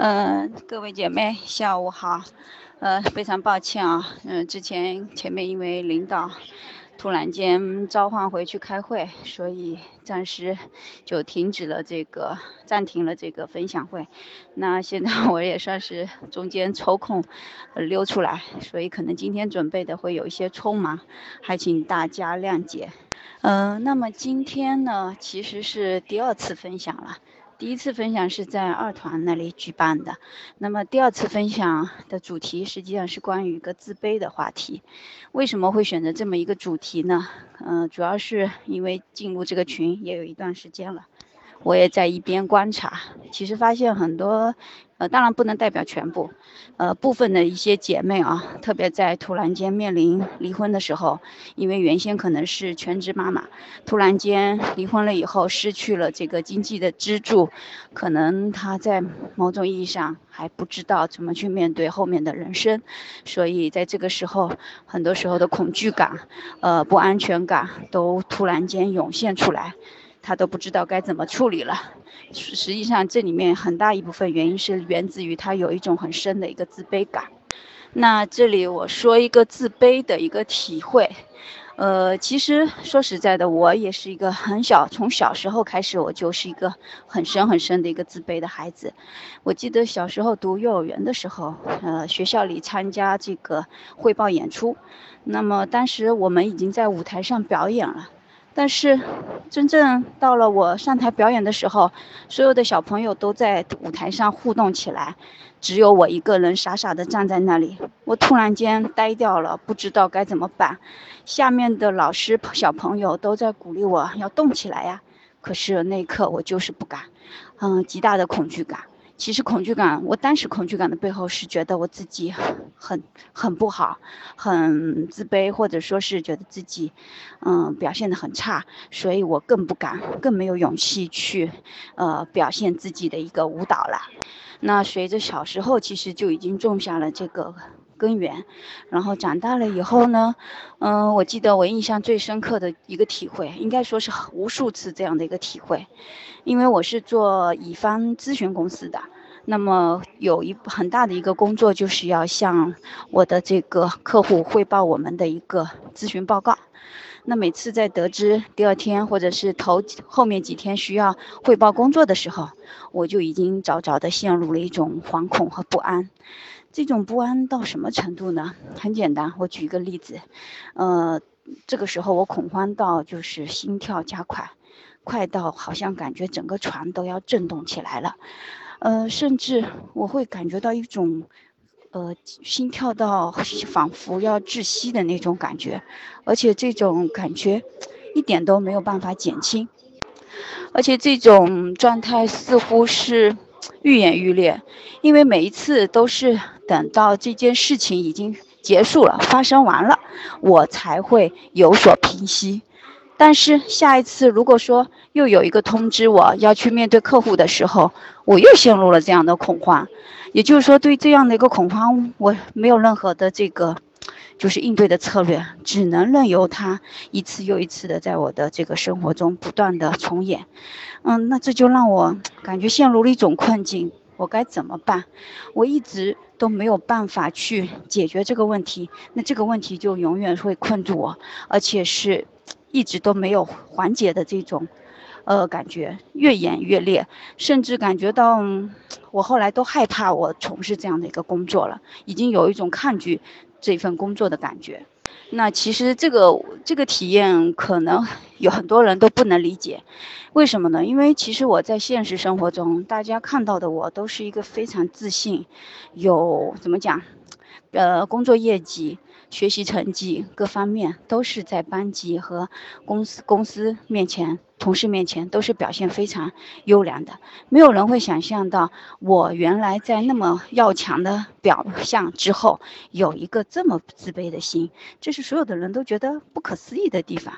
嗯，各位姐妹，下午好。呃，非常抱歉啊，嗯，之前前面因为领导突然间召唤回去开会，所以暂时就停止了这个，暂停了这个分享会。那现在我也算是中间抽空溜出来，所以可能今天准备的会有一些匆忙，还请大家谅解。嗯，那么今天呢，其实是第二次分享了。第一次分享是在二团那里举办的，那么第二次分享的主题实际上是关于一个自卑的话题。为什么会选择这么一个主题呢？嗯，主要是因为进入这个群也有一段时间了，我也在一边观察，其实发现很多。呃，当然不能代表全部，呃，部分的一些姐妹啊，特别在突然间面临离婚的时候，因为原先可能是全职妈妈，突然间离婚了以后，失去了这个经济的支柱，可能她在某种意义上还不知道怎么去面对后面的人生，所以在这个时候，很多时候的恐惧感，呃，不安全感都突然间涌现出来。他都不知道该怎么处理了。实际上，这里面很大一部分原因是源自于他有一种很深的一个自卑感。那这里我说一个自卑的一个体会。呃，其实说实在的，我也是一个很小，从小时候开始，我就是一个很深很深的一个自卑的孩子。我记得小时候读幼儿园的时候，呃，学校里参加这个汇报演出，那么当时我们已经在舞台上表演了。但是，真正到了我上台表演的时候，所有的小朋友都在舞台上互动起来，只有我一个人傻傻的站在那里。我突然间呆掉了，不知道该怎么办。下面的老师、小朋友都在鼓励我要动起来呀，可是那一刻我就是不敢，嗯，极大的恐惧感。其实恐惧感，我当时恐惧感的背后是觉得我自己很很不好，很自卑，或者说是觉得自己，嗯，表现的很差，所以我更不敢，更没有勇气去，呃，表现自己的一个舞蹈了。那随着小时候，其实就已经种下了这个。根源，然后长大了以后呢，嗯，我记得我印象最深刻的一个体会，应该说是无数次这样的一个体会，因为我是做乙方咨询公司的，那么有一很大的一个工作就是要向我的这个客户汇报我们的一个咨询报告，那每次在得知第二天或者是头后面几天需要汇报工作的时候，我就已经早早的陷入了一种惶恐和不安。这种不安到什么程度呢？很简单，我举一个例子，呃，这个时候我恐慌到就是心跳加快，快到好像感觉整个船都要震动起来了，呃，甚至我会感觉到一种，呃，心跳到仿佛要窒息的那种感觉，而且这种感觉一点都没有办法减轻，而且这种状态似乎是。愈演愈烈，因为每一次都是等到这件事情已经结束了、发生完了，我才会有所平息。但是下一次如果说又有一个通知我要去面对客户的时候，我又陷入了这样的恐慌。也就是说，对这样的一个恐慌，我没有任何的这个。就是应对的策略，只能任由它一次又一次的在我的这个生活中不断的重演，嗯，那这就让我感觉陷入了一种困境，我该怎么办？我一直都没有办法去解决这个问题，那这个问题就永远会困住我，而且是一直都没有缓解的这种，呃，感觉越演越烈，甚至感觉到我后来都害怕我从事这样的一个工作了，已经有一种抗拒。这份工作的感觉，那其实这个这个体验可能 有很多人都不能理解，为什么呢？因为其实我在现实生活中，大家看到的我都是一个非常自信，有怎么讲，呃，工作业绩。学习成绩各方面都是在班级和公司公司面前、同事面前都是表现非常优良的。没有人会想象到，我原来在那么要强的表象之后，有一个这么自卑的心，这是所有的人都觉得不可思议的地方。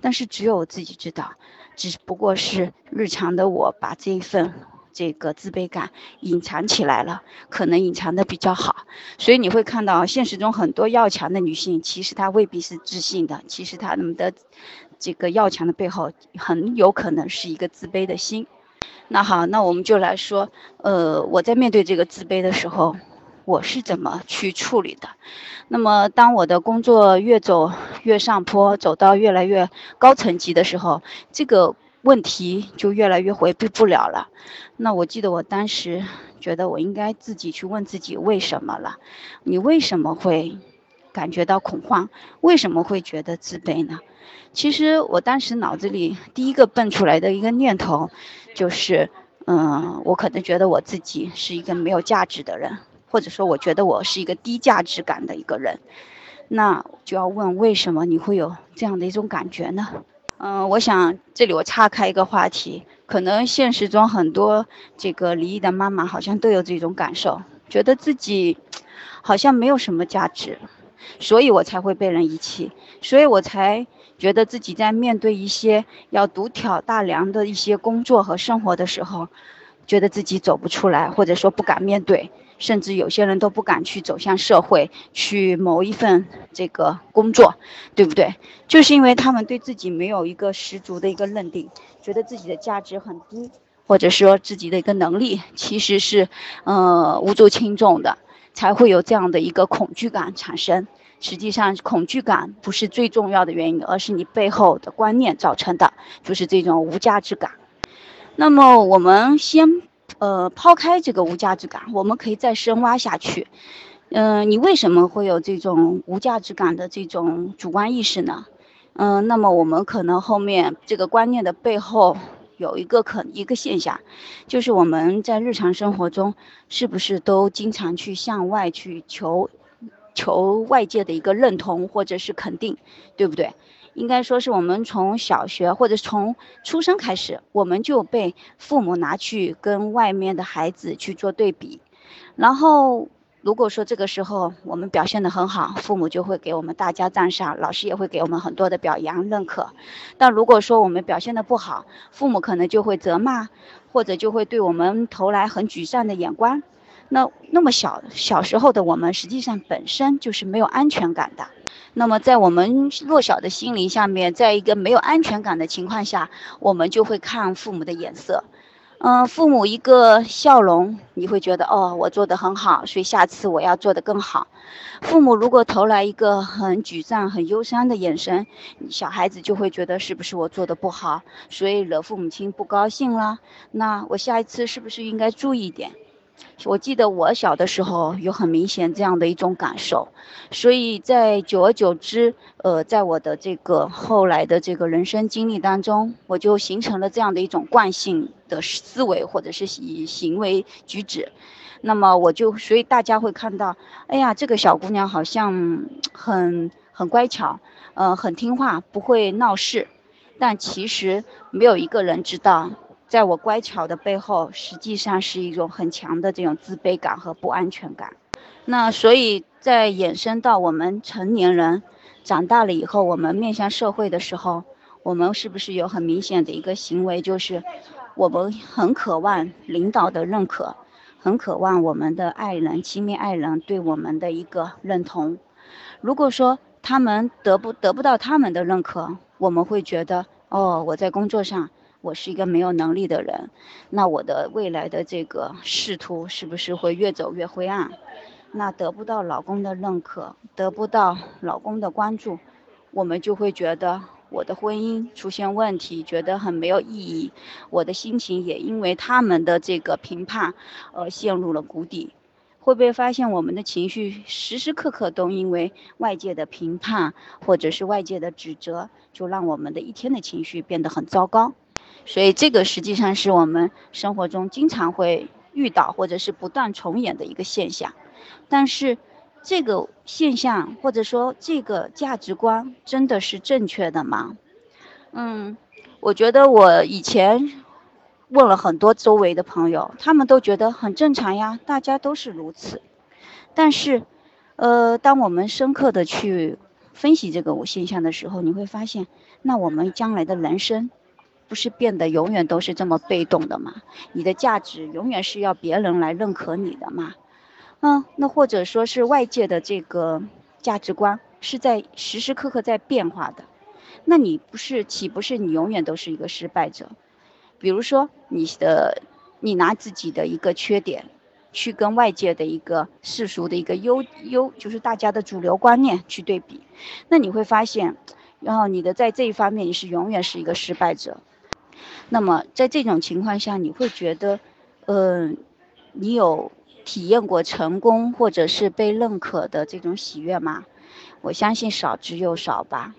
但是只有我自己知道，只不过是日常的我把这一份。这个自卑感隐藏起来了，可能隐藏的比较好，所以你会看到现实中很多要强的女性，其实她未必是自信的，其实她们的这个要强的背后很有可能是一个自卑的心。那好，那我们就来说，呃，我在面对这个自卑的时候，我是怎么去处理的？那么，当我的工作越走越上坡，走到越来越高层级的时候，这个问题就越来越回避不了了。那我记得我当时觉得我应该自己去问自己为什么了？你为什么会感觉到恐慌？为什么会觉得自卑呢？其实我当时脑子里第一个蹦出来的一个念头，就是，嗯，我可能觉得我自己是一个没有价值的人。或者说，我觉得我是一个低价值感的一个人，那就要问为什么你会有这样的一种感觉呢？嗯，我想这里我岔开一个话题，可能现实中很多这个离异的妈妈好像都有这种感受，觉得自己好像没有什么价值，所以我才会被人遗弃，所以我才觉得自己在面对一些要独挑大梁的一些工作和生活的时候，觉得自己走不出来，或者说不敢面对。甚至有些人都不敢去走向社会，去谋一份这个工作，对不对？就是因为他们对自己没有一个十足的一个认定，觉得自己的价值很低，或者说自己的一个能力其实是，呃，无足轻重的，才会有这样的一个恐惧感产生。实际上，恐惧感不是最重要的原因，而是你背后的观念造成的，就是这种无价值感。那么，我们先。呃，抛开这个无价值感，我们可以再深挖下去。嗯，你为什么会有这种无价值感的这种主观意识呢？嗯，那么我们可能后面这个观念的背后有一个可一个现象，就是我们在日常生活中是不是都经常去向外去求求外界的一个认同或者是肯定，对不对？应该说是我们从小学或者从出生开始，我们就被父母拿去跟外面的孩子去做对比，然后如果说这个时候我们表现得很好，父母就会给我们大加赞赏，老师也会给我们很多的表扬认可。但如果说我们表现得不好，父母可能就会责骂，或者就会对我们投来很沮丧的眼光。那那么小小时候的我们，实际上本身就是没有安全感的。那么，在我们弱小的心灵下面，在一个没有安全感的情况下，我们就会看父母的眼色。嗯，父母一个笑容，你会觉得哦，我做得很好，所以下次我要做得更好。父母如果投来一个很沮丧、很忧伤的眼神，小孩子就会觉得是不是我做的不好，所以惹父母亲不高兴了。那我下一次是不是应该注意一点？我记得我小的时候有很明显这样的一种感受，所以在久而久之，呃，在我的这个后来的这个人生经历当中，我就形成了这样的一种惯性的思维或者是以行为举止。那么我就，所以大家会看到，哎呀，这个小姑娘好像很很乖巧，呃，很听话，不会闹事，但其实没有一个人知道。在我乖巧的背后，实际上是一种很强的这种自卑感和不安全感。那所以，在衍生到我们成年人长大了以后，我们面向社会的时候，我们是不是有很明显的一个行为，就是我们很渴望领导的认可，很渴望我们的爱人、亲密爱人对我们的一个认同。如果说他们得不得不到他们的认可，我们会觉得，哦，我在工作上。我是一个没有能力的人，那我的未来的这个仕途是不是会越走越灰暗？那得不到老公的认可，得不到老公的关注，我们就会觉得我的婚姻出现问题，觉得很没有意义。我的心情也因为他们的这个评判而陷入了谷底。会不会发现我们的情绪时时刻刻都因为外界的评判或者是外界的指责，就让我们的一天的情绪变得很糟糕？所以这个实际上是我们生活中经常会遇到或者是不断重演的一个现象，但是这个现象或者说这个价值观真的是正确的吗？嗯，我觉得我以前问了很多周围的朋友，他们都觉得很正常呀，大家都是如此。但是，呃，当我们深刻的去分析这个现象的时候，你会发现，那我们将来的人生。不是变得永远都是这么被动的吗？你的价值永远是要别人来认可你的吗？嗯，那或者说是外界的这个价值观是在时时刻刻在变化的，那你不是岂不是你永远都是一个失败者？比如说你的，你拿自己的一个缺点，去跟外界的一个世俗的一个优优，就是大家的主流观念去对比，那你会发现，然后你的在这一方面你是永远是一个失败者。那么在这种情况下，你会觉得，嗯，你有体验过成功或者是被认可的这种喜悦吗？我相信少之又少吧。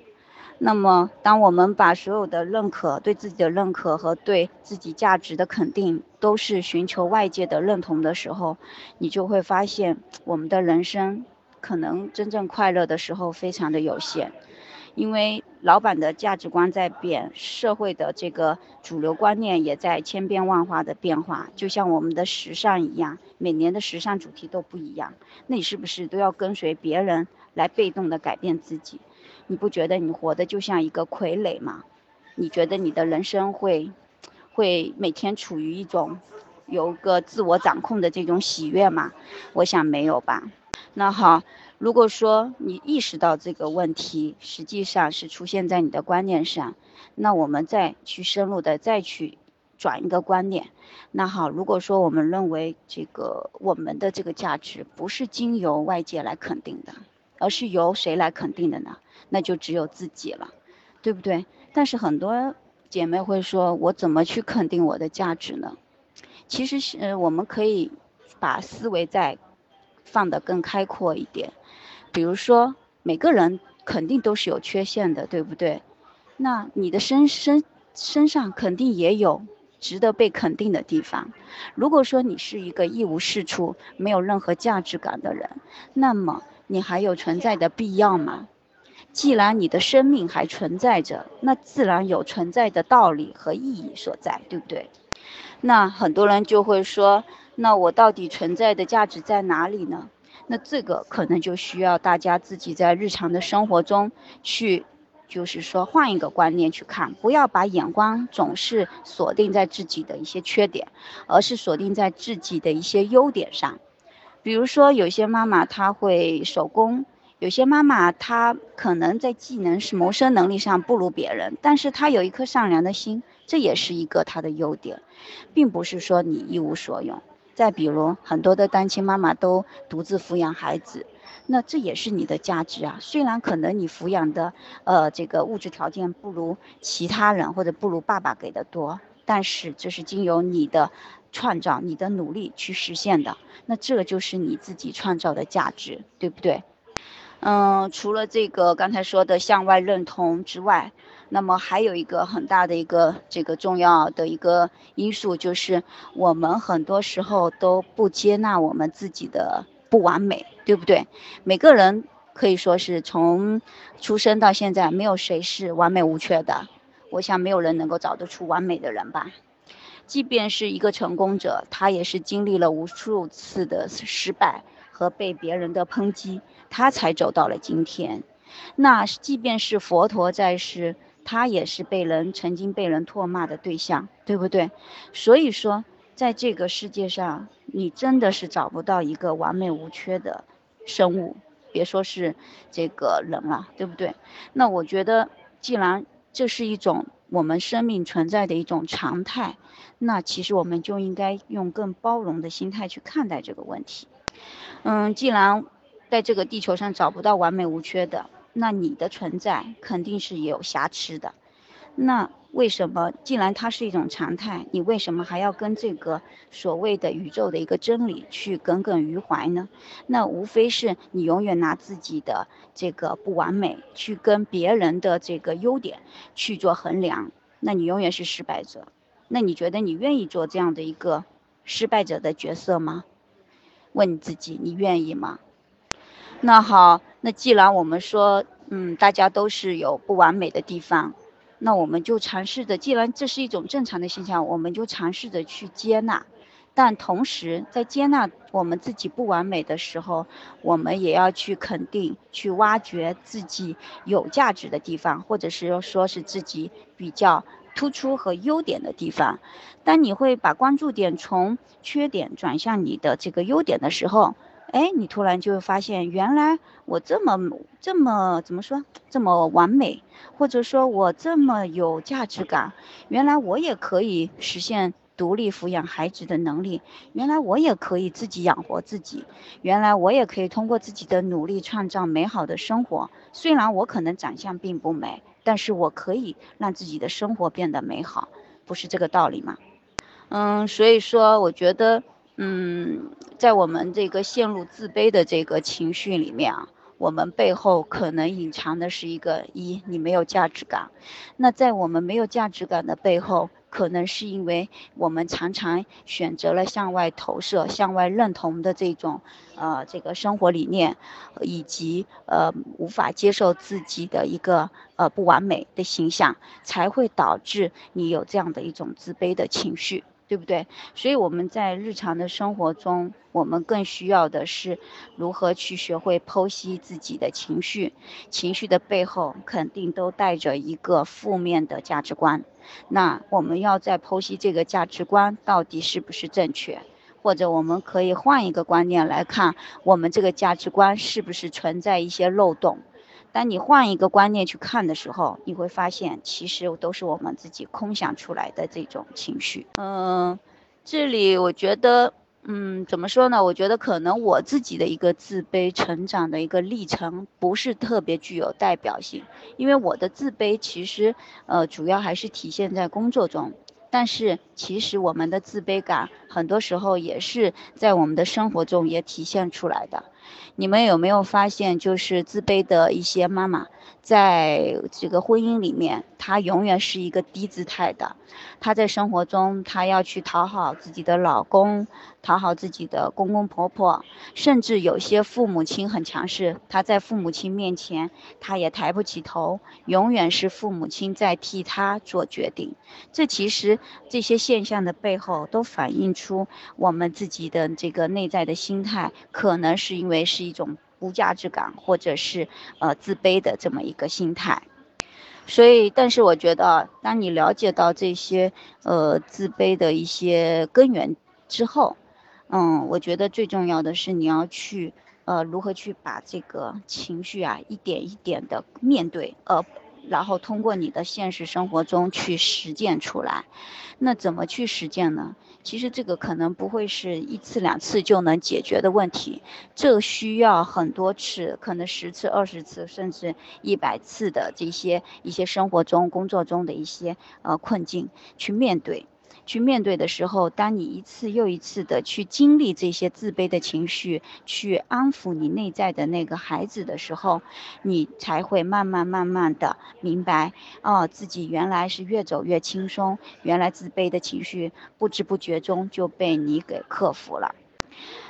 那么，当我们把所有的认可、对自己的认可和对自己价值的肯定，都是寻求外界的认同的时候，你就会发现，我们的人生可能真正快乐的时候非常的有限。因为老板的价值观在变，社会的这个主流观念也在千变万化的变化，就像我们的时尚一样，每年的时尚主题都不一样。那你是不是都要跟随别人来被动的改变自己？你不觉得你活的就像一个傀儡吗？你觉得你的人生会，会每天处于一种有个自我掌控的这种喜悦吗？我想没有吧。那好。如果说你意识到这个问题实际上是出现在你的观念上，那我们再去深入的再去转一个观念。那好，如果说我们认为这个我们的这个价值不是经由外界来肯定的，而是由谁来肯定的呢？那就只有自己了，对不对？但是很多姐妹会说，我怎么去肯定我的价值呢？其实是我们可以把思维再放得更开阔一点。比如说，每个人肯定都是有缺陷的，对不对？那你的身身身上肯定也有值得被肯定的地方。如果说你是一个一无是处、没有任何价值感的人，那么你还有存在的必要吗？既然你的生命还存在着，那自然有存在的道理和意义所在，对不对？那很多人就会说，那我到底存在的价值在哪里呢？那这个可能就需要大家自己在日常的生活中去，就是说换一个观念去看，不要把眼光总是锁定在自己的一些缺点，而是锁定在自己的一些优点上。比如说，有些妈妈她会手工，有些妈妈她可能在技能是谋生能力上不如别人，但是她有一颗善良的心，这也是一个她的优点，并不是说你一无所有。再比如，很多的单亲妈妈都独自抚养孩子，那这也是你的价值啊。虽然可能你抚养的，呃，这个物质条件不如其他人或者不如爸爸给的多，但是这是经由你的创造、你的努力去实现的，那这就是你自己创造的价值，对不对？嗯，除了这个刚才说的向外认同之外。那么还有一个很大的一个这个重要的一个因素，就是我们很多时候都不接纳我们自己的不完美，对不对？每个人可以说是从出生到现在，没有谁是完美无缺的。我想没有人能够找得出完美的人吧。即便是一个成功者，他也是经历了无数次的失败和被别人的抨击，他才走到了今天。那即便是佛陀在世。他也是被人曾经被人唾骂的对象，对不对？所以说，在这个世界上，你真的是找不到一个完美无缺的生物，别说是这个人了，对不对？那我觉得，既然这是一种我们生命存在的一种常态，那其实我们就应该用更包容的心态去看待这个问题。嗯，既然在这个地球上找不到完美无缺的。那你的存在肯定是有瑕疵的，那为什么既然它是一种常态，你为什么还要跟这个所谓的宇宙的一个真理去耿耿于怀呢？那无非是你永远拿自己的这个不完美去跟别人的这个优点去做衡量，那你永远是失败者。那你觉得你愿意做这样的一个失败者的角色吗？问你自己，你愿意吗？那好，那既然我们说，嗯，大家都是有不完美的地方，那我们就尝试着，既然这是一种正常的现象，我们就尝试着去接纳。但同时，在接纳我们自己不完美的时候，我们也要去肯定、去挖掘自己有价值的地方，或者是说是自己比较突出和优点的地方。当你会把关注点从缺点转向你的这个优点的时候，哎，你突然就发现，原来我这么这么怎么说，这么完美，或者说我这么有价值感，原来我也可以实现独立抚养孩子的能力，原来我也可以自己养活自己，原来我也可以通过自己的努力创造美好的生活。虽然我可能长相并不美，但是我可以让自己的生活变得美好，不是这个道理吗？嗯，所以说，我觉得。嗯，在我们这个陷入自卑的这个情绪里面啊，我们背后可能隐藏的是一个一，你没有价值感。那在我们没有价值感的背后，可能是因为我们常常选择了向外投射、向外认同的这种呃这个生活理念，以及呃无法接受自己的一个呃不完美的形象，才会导致你有这样的一种自卑的情绪。对不对？所以我们在日常的生活中，我们更需要的是如何去学会剖析自己的情绪。情绪的背后肯定都带着一个负面的价值观。那我们要在剖析这个价值观到底是不是正确，或者我们可以换一个观念来看，我们这个价值观是不是存在一些漏洞。当你换一个观念去看的时候，你会发现，其实都是我们自己空想出来的这种情绪。嗯，这里我觉得，嗯，怎么说呢？我觉得可能我自己的一个自卑成长的一个历程，不是特别具有代表性，因为我的自卑其实，呃，主要还是体现在工作中。但是，其实我们的自卑感，很多时候也是在我们的生活中也体现出来的。你们有没有发现，就是自卑的一些妈妈，在这个婚姻里面，她永远是一个低姿态的。她在生活中，她要去讨好自己的老公，讨好自己的公公婆婆，甚至有些父母亲很强势，她在父母亲面前，她也抬不起头，永远是父母亲在替她做决定。这其实这些现象的背后，都反映出我们自己的这个内在的心态，可能是因为是。一种无价值感，或者是呃自卑的这么一个心态，所以，但是我觉得，当你了解到这些呃自卑的一些根源之后，嗯，我觉得最重要的是你要去呃如何去把这个情绪啊一点一点的面对，呃。然后通过你的现实生活中去实践出来，那怎么去实践呢？其实这个可能不会是一次两次就能解决的问题，这需要很多次，可能十次、二十次，甚至一百次的这些一些生活中、工作中的一些呃困境去面对。去面对的时候，当你一次又一次的去经历这些自卑的情绪，去安抚你内在的那个孩子的时候，你才会慢慢慢慢的明白，哦，自己原来是越走越轻松，原来自卑的情绪不知不觉中就被你给克服了。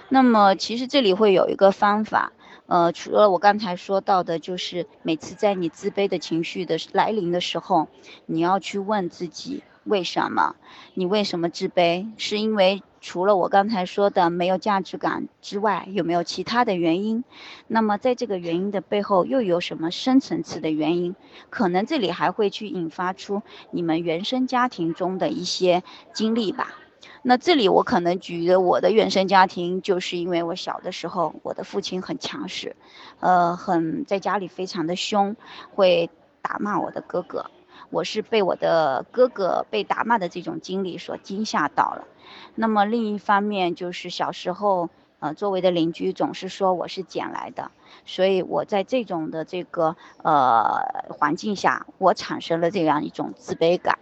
那么，其实这里会有一个方法，呃，除了我刚才说到的，就是每次在你自卑的情绪的来临的时候，你要去问自己。为什么？你为什么自卑？是因为除了我刚才说的没有价值感之外，有没有其他的原因？那么在这个原因的背后，又有什么深层次的原因？可能这里还会去引发出你们原生家庭中的一些经历吧。那这里我可能举的我的原生家庭，就是因为我小的时候，我的父亲很强势，呃，很在家里非常的凶，会打骂我的哥哥。我是被我的哥哥被打骂的这种经历所惊吓到了，那么另一方面就是小时候，呃，周围的邻居总是说我是捡来的，所以我在这种的这个呃环境下，我产生了这样一种自卑感。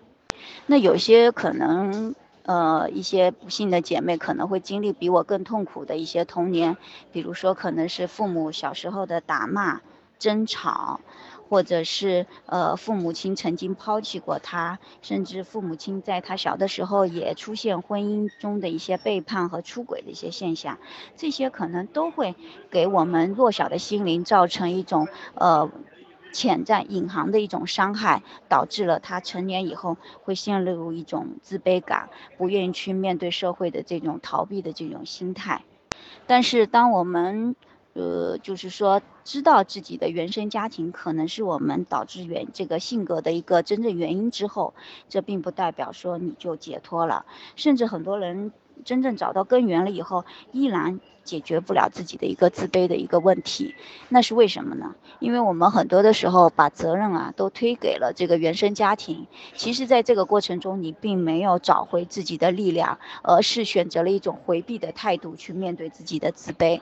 那有些可能呃一些不幸的姐妹可能会经历比我更痛苦的一些童年，比如说可能是父母小时候的打骂、争吵。或者是呃父母亲曾经抛弃过他，甚至父母亲在他小的时候也出现婚姻中的一些背叛和出轨的一些现象，这些可能都会给我们弱小的心灵造成一种呃潜在隐含的一种伤害，导致了他成年以后会陷入一种自卑感，不愿意去面对社会的这种逃避的这种心态。但是当我们呃，就是说，知道自己的原生家庭可能是我们导致原这个性格的一个真正原因之后，这并不代表说你就解脱了。甚至很多人真正找到根源了以后，依然解决不了自己的一个自卑的一个问题，那是为什么呢？因为我们很多的时候把责任啊都推给了这个原生家庭，其实在这个过程中你并没有找回自己的力量，而是选择了一种回避的态度去面对自己的自卑。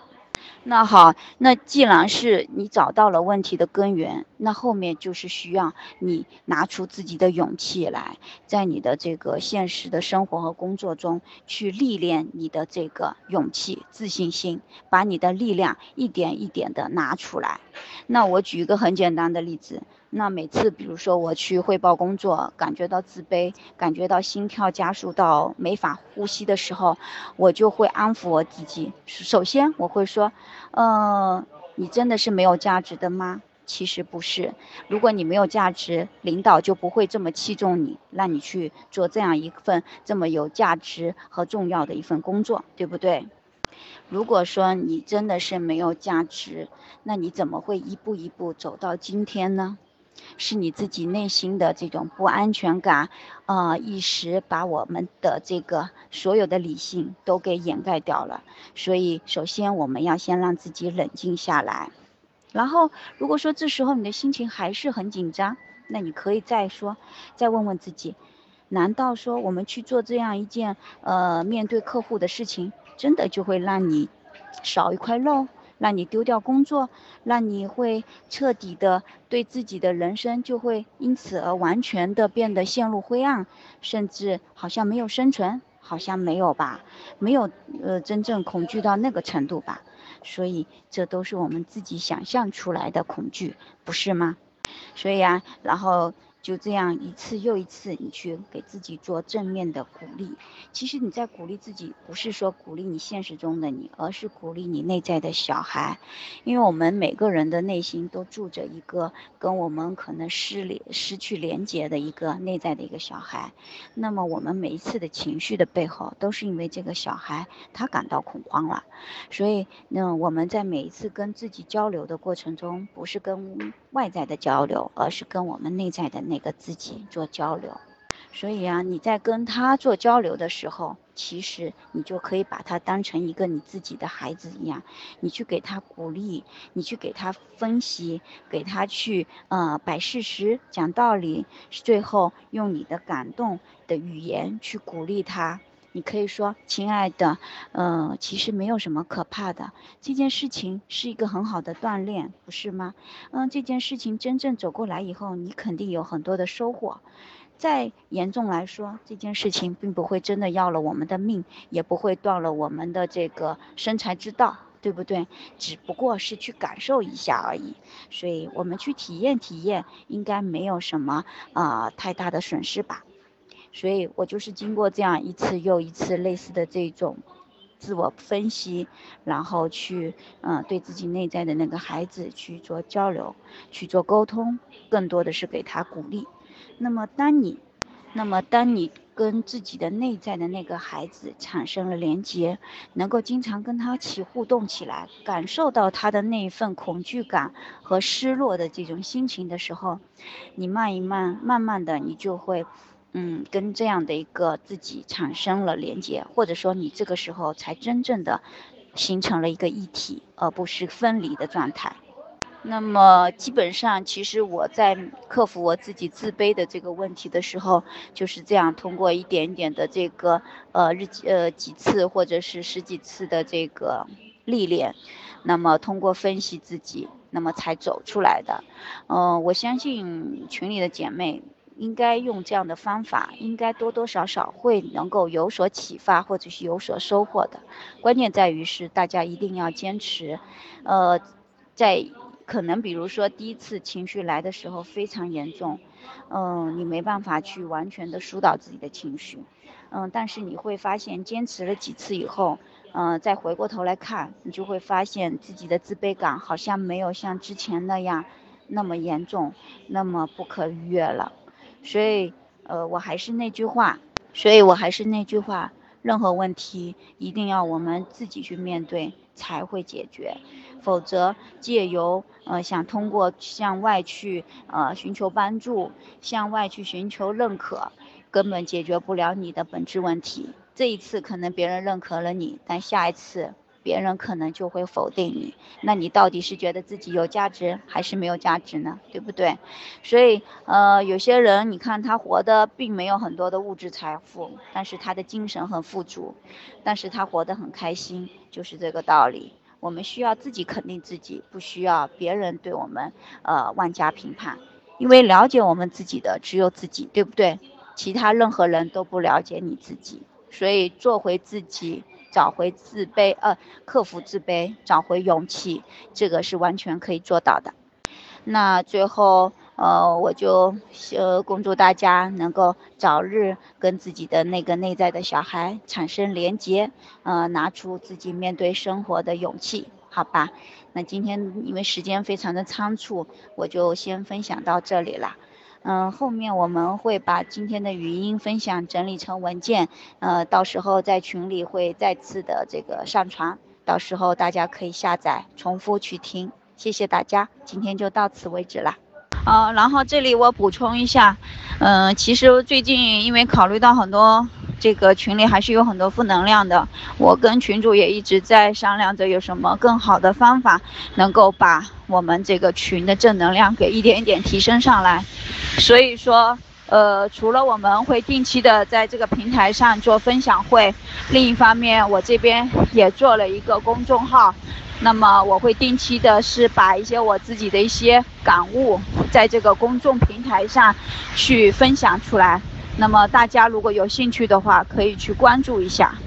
那好，那既然是你找到了问题的根源，那后面就是需要你拿出自己的勇气来，在你的这个现实的生活和工作中去历练你的这个勇气、自信心，把你的力量一点一点的拿出来。那我举一个很简单的例子。那每次，比如说我去汇报工作，感觉到自卑，感觉到心跳加速到没法呼吸的时候，我就会安抚我自己。首先，我会说，呃，你真的是没有价值的吗？其实不是。如果你没有价值，领导就不会这么器重你，让你去做这样一份这么有价值和重要的一份工作，对不对？如果说你真的是没有价值，那你怎么会一步一步走到今天呢？是你自己内心的这种不安全感，啊，一时把我们的这个所有的理性都给掩盖掉了。所以，首先我们要先让自己冷静下来。然后，如果说这时候你的心情还是很紧张，那你可以再说，再问问自己：难道说我们去做这样一件呃面对客户的事情，真的就会让你少一块肉？让你丢掉工作，让你会彻底的对自己的人生就会因此而完全的变得陷入灰暗，甚至好像没有生存，好像没有吧，没有呃真正恐惧到那个程度吧，所以这都是我们自己想象出来的恐惧，不是吗？所以啊，然后。就这样一次又一次，你去给自己做正面的鼓励。其实你在鼓励自己，不是说鼓励你现实中的你，而是鼓励你内在的小孩。因为我们每个人的内心都住着一个跟我们可能失联、失去连接的一个内在的一个小孩。那么我们每一次的情绪的背后，都是因为这个小孩他感到恐慌了。所以，那我们在每一次跟自己交流的过程中，不是跟外在的交流，而是跟我们内在的。那个自己做交流，所以啊，你在跟他做交流的时候，其实你就可以把他当成一个你自己的孩子一样，你去给他鼓励，你去给他分析，给他去呃摆事实、讲道理，最后用你的感动的语言去鼓励他。你可以说：“亲爱的，嗯，其实没有什么可怕的，这件事情是一个很好的锻炼，不是吗？嗯，这件事情真正走过来以后，你肯定有很多的收获。再严重来说，这件事情并不会真的要了我们的命，也不会断了我们的这个生财之道，对不对？只不过是去感受一下而已。所以我们去体验体验，应该没有什么啊太大的损失吧。”所以我就是经过这样一次又一次类似的这种自我分析，然后去嗯对自己内在的那个孩子去做交流，去做沟通，更多的是给他鼓励。那么当你，那么当你跟自己的内在的那个孩子产生了连接，能够经常跟他起互动起来，感受到他的那一份恐惧感和失落的这种心情的时候，你慢一慢，慢慢的你就会。嗯，跟这样的一个自己产生了连接，或者说你这个时候才真正的形成了一个一体，而不是分离的状态。那么基本上，其实我在克服我自己自卑的这个问题的时候，就是这样通过一点点的这个呃日呃几次或者是十几次的这个历练，那么通过分析自己，那么才走出来的。嗯，我相信群里的姐妹。应该用这样的方法，应该多多少少会能够有所启发，或者是有所收获的。关键在于是大家一定要坚持，呃，在可能比如说第一次情绪来的时候非常严重，嗯，你没办法去完全的疏导自己的情绪，嗯，但是你会发现坚持了几次以后，嗯，再回过头来看，你就会发现自己的自卑感好像没有像之前那样那么严重，那么不可逾越了。所以，呃，我还是那句话，所以我还是那句话，任何问题一定要我们自己去面对才会解决，否则借由呃想通过向外去呃寻求帮助，向外去寻求认可，根本解决不了你的本质问题。这一次可能别人认可了你，但下一次。别人可能就会否定你，那你到底是觉得自己有价值还是没有价值呢？对不对？所以，呃，有些人你看他活的并没有很多的物质财富，但是他的精神很富足，但是他活得很开心，就是这个道理。我们需要自己肯定自己，不需要别人对我们呃万家评判，因为了解我们自己的只有自己，对不对？其他任何人都不了解你自己，所以做回自己。找回自卑，呃，克服自卑，找回勇气，这个是完全可以做到的。那最后，呃，我就呃恭祝大家能够早日跟自己的那个内在的小孩产生连接，呃，拿出自己面对生活的勇气，好吧？那今天因为时间非常的仓促，我就先分享到这里了。嗯，后面我们会把今天的语音分享整理成文件，呃，到时候在群里会再次的这个上传，到时候大家可以下载重复去听。谢谢大家，今天就到此为止了。呃，然后这里我补充一下，嗯，其实最近因为考虑到很多。这个群里还是有很多负能量的，我跟群主也一直在商量着有什么更好的方法，能够把我们这个群的正能量给一点一点提升上来。所以说，呃，除了我们会定期的在这个平台上做分享会，另一方面我这边也做了一个公众号，那么我会定期的是把一些我自己的一些感悟，在这个公众平台上去分享出来。那么大家如果有兴趣的话，可以去关注一下。